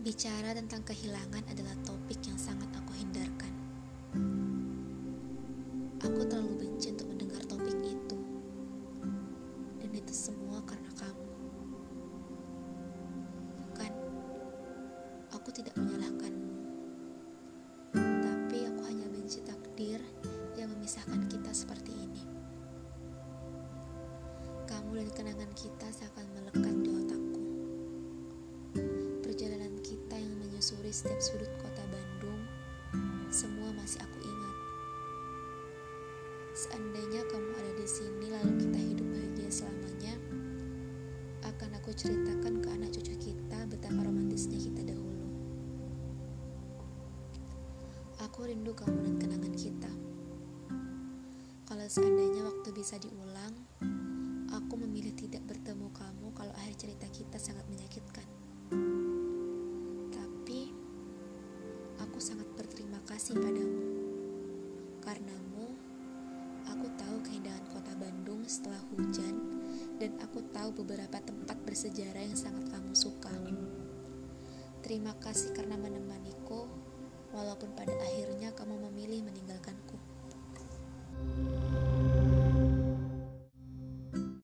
Bicara tentang kehilangan adalah topik yang sangat aku hindarkan. Aku terlalu benci untuk mendengar topik itu. Dan itu semua karena kamu. Bukan, aku tidak menyalahkanmu. Tapi aku hanya benci takdir yang memisahkan kita seperti ini. Kamu dan kenangan kita seakan melekat menyusuri setiap sudut kota Bandung, semua masih aku ingat. Seandainya kamu ada di sini lalu kita hidup bahagia selamanya, akan aku ceritakan ke anak cucu kita betapa romantisnya kita dahulu. Aku rindu kamu dan kenangan kita. Kalau seandainya waktu bisa diulang, aku memilih tidak bertemu kamu kalau kasih padamu. Karenamu, aku tahu keindahan kota Bandung setelah hujan dan aku tahu beberapa tempat bersejarah yang sangat kamu suka. Terima kasih karena menemani